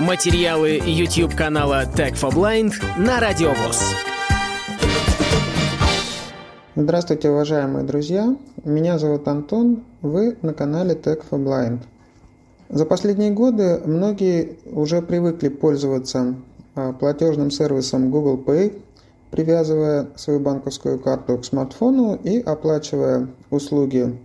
Материалы YouTube канала Tech for Blind на Радиовоз. Здравствуйте, уважаемые друзья! Меня зовут Антон, вы на канале Tech for Blind. За последние годы многие уже привыкли пользоваться а, платежным сервисом Google Pay, привязывая свою банковскую карту к смартфону и оплачивая услуги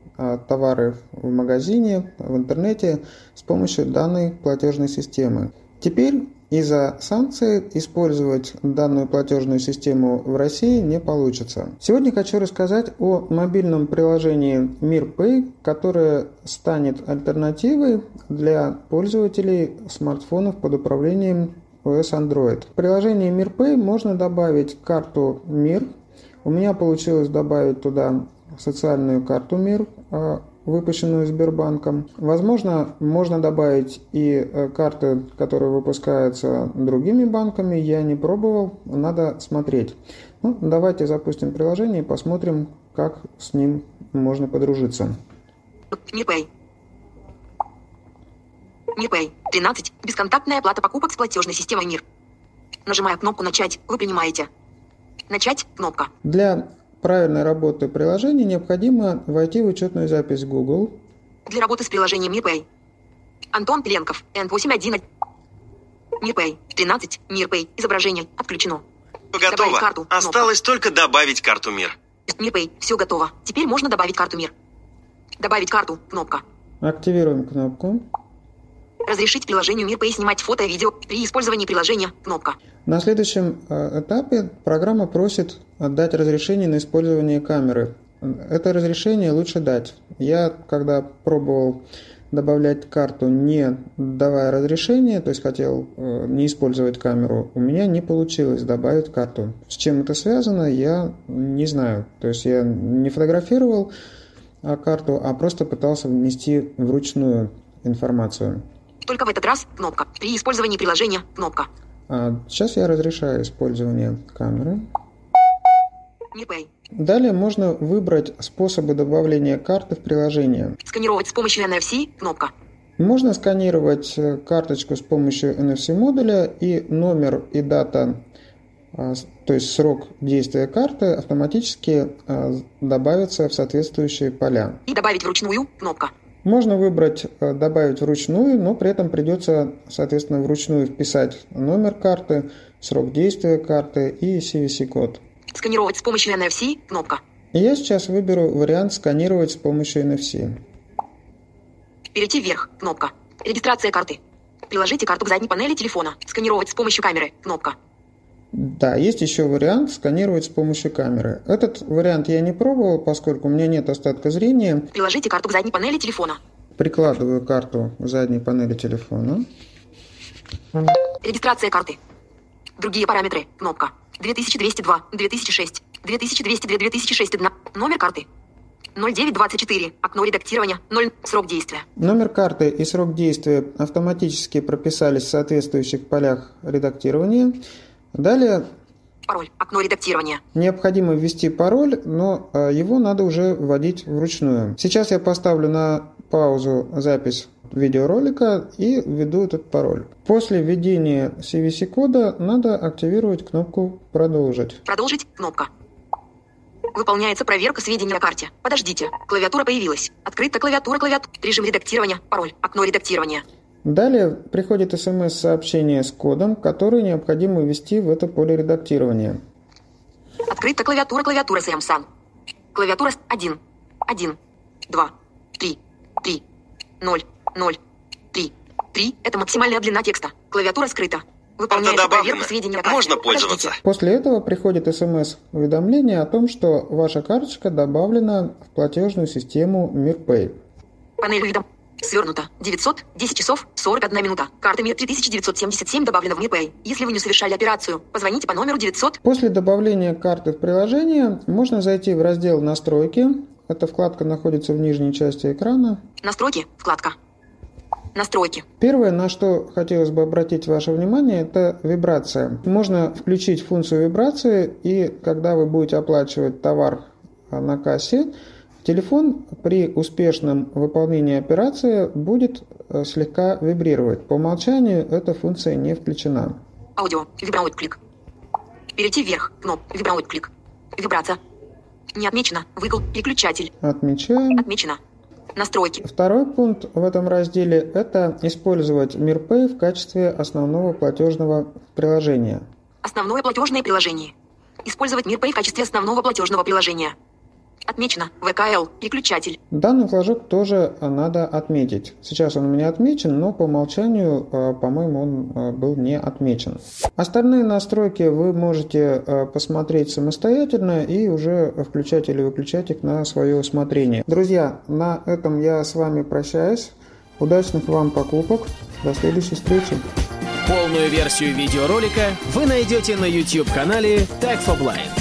товары в магазине, в интернете с помощью данной платежной системы. Теперь из-за санкций использовать данную платежную систему в России не получится. Сегодня хочу рассказать о мобильном приложении MirPay, которое станет альтернативой для пользователей смартфонов под управлением OS Android. В приложении MirPay можно добавить карту Мир. У меня получилось добавить туда социальную карту МИР, а, выпущенную Сбербанком. Возможно, можно добавить и э, карты, которые выпускаются другими банками. Я не пробовал, надо смотреть. Ну, давайте запустим приложение и посмотрим, как с ним можно подружиться. МИРПэй. МИРПэй. 13. Бесконтактная оплата покупок с платежной системой МИР. Нажимая кнопку «Начать», вы принимаете. Начать. Кнопка. Для правильной работы приложения необходимо войти в учетную запись Google. Для работы с приложением MirPay. Антон Пеленков, N81. MirPay. 13. MirPay. Изображение. Отключено. Готово. Добавить карту. Кнопка. Осталось только добавить карту МИР. MirPay. Все готово. Теперь можно добавить карту МИР. Добавить карту. Кнопка. Активируем кнопку. Разрешить приложению MirPay снимать фото и видео при использовании приложения. Кнопка. На следующем э, этапе программа просит отдать разрешение на использование камеры. Это разрешение лучше дать. Я, когда пробовал добавлять карту, не давая разрешения, то есть хотел э, не использовать камеру, у меня не получилось добавить карту. С чем это связано, я не знаю. То есть я не фотографировал а, карту, а просто пытался внести вручную информацию. Только в этот раз кнопка. При использовании приложения кнопка. А сейчас я разрешаю использование камеры. MirPay. Далее можно выбрать способы добавления карты в приложение. Сканировать с помощью NFC кнопка. Можно сканировать э, карточку с помощью NFC-модуля и номер и дата, а, то есть срок действия карты автоматически а, добавятся в соответствующие поля. И добавить вручную кнопка. Можно выбрать э, добавить вручную, но при этом придется, соответственно, вручную вписать номер карты, срок действия карты и CVC-код. Сканировать с помощью NFC кнопка. И я сейчас выберу вариант сканировать с помощью NFC. Перейти вверх кнопка. Регистрация карты. Приложите карту к задней панели телефона. Сканировать с помощью камеры кнопка. Да, есть еще вариант сканировать с помощью камеры. Этот вариант я не пробовал, поскольку у меня нет остатка зрения. Приложите карту к задней панели телефона. Прикладываю карту к задней панели телефона. Регистрация карты. Другие параметры. Кнопка. 2202, 2006, 2202, 2006, одна. Номер карты. 0924. Окно редактирования. 0. Срок действия. Номер карты и срок действия автоматически прописались в соответствующих полях редактирования. Далее Пароль. Окно редактирования. необходимо ввести пароль, но э, его надо уже вводить вручную. Сейчас я поставлю на паузу запись видеоролика и введу этот пароль. После введения CVC-кода надо активировать кнопку «Продолжить». Продолжить. Кнопка. Выполняется проверка сведений о карте. Подождите. Клавиатура появилась. Открыта клавиатура клавиатура. Режим редактирования. Пароль. Окно редактирования. Далее приходит смс-сообщение с кодом, который необходимо ввести в это поле редактирования. Открыта клавиатура клавиатура Samsung. Клавиатура 1. 1. 2. 3. 3. 0. 0. 3. 3. Это максимальная длина текста. Клавиатура скрыта. Выполняется проверка сведений о карте. Можно Подождите. пользоваться. После этого приходит смс-уведомление о том, что ваша карточка добавлена в платежную систему MirPay. Панель видом. Свернуто. 900, 10 часов, 41 минута. Карта МИР 3977 добавлена в MirPay. Если вы не совершали операцию, позвоните по номеру 900. После добавления карты в приложение можно зайти в раздел «Настройки». Эта вкладка находится в нижней части экрана. Настройки. Вкладка. Настройки. Первое, на что хотелось бы обратить ваше внимание, это вибрация. Можно включить функцию вибрации, и когда вы будете оплачивать товар а, на кассе, Телефон при успешном выполнении операции будет э, слегка вибрировать. По умолчанию эта функция не включена. Аудио. Вибраут клик. Перейти вверх. Кноп. Вибраут клик. Вибрация. Не отмечено. Выкл. Переключатель. Отмечаем. Отмечено. Настройки. Второй пункт в этом разделе – это использовать MirPay в качестве основного платежного приложения. Основное платежное приложение. Использовать MirPay в качестве основного платежного приложения. Отмечено. ВКЛ. Переключатель. Данный флажок тоже надо отметить. Сейчас он у меня отмечен, но по умолчанию, э, по-моему, он э, был не отмечен. Остальные настройки вы можете э, посмотреть самостоятельно и уже включать или выключать их на свое усмотрение. Друзья, на этом я с вами прощаюсь. Удачных вам покупок. До следующей встречи. Полную версию видеоролика вы найдете на YouTube-канале Tag for Blind.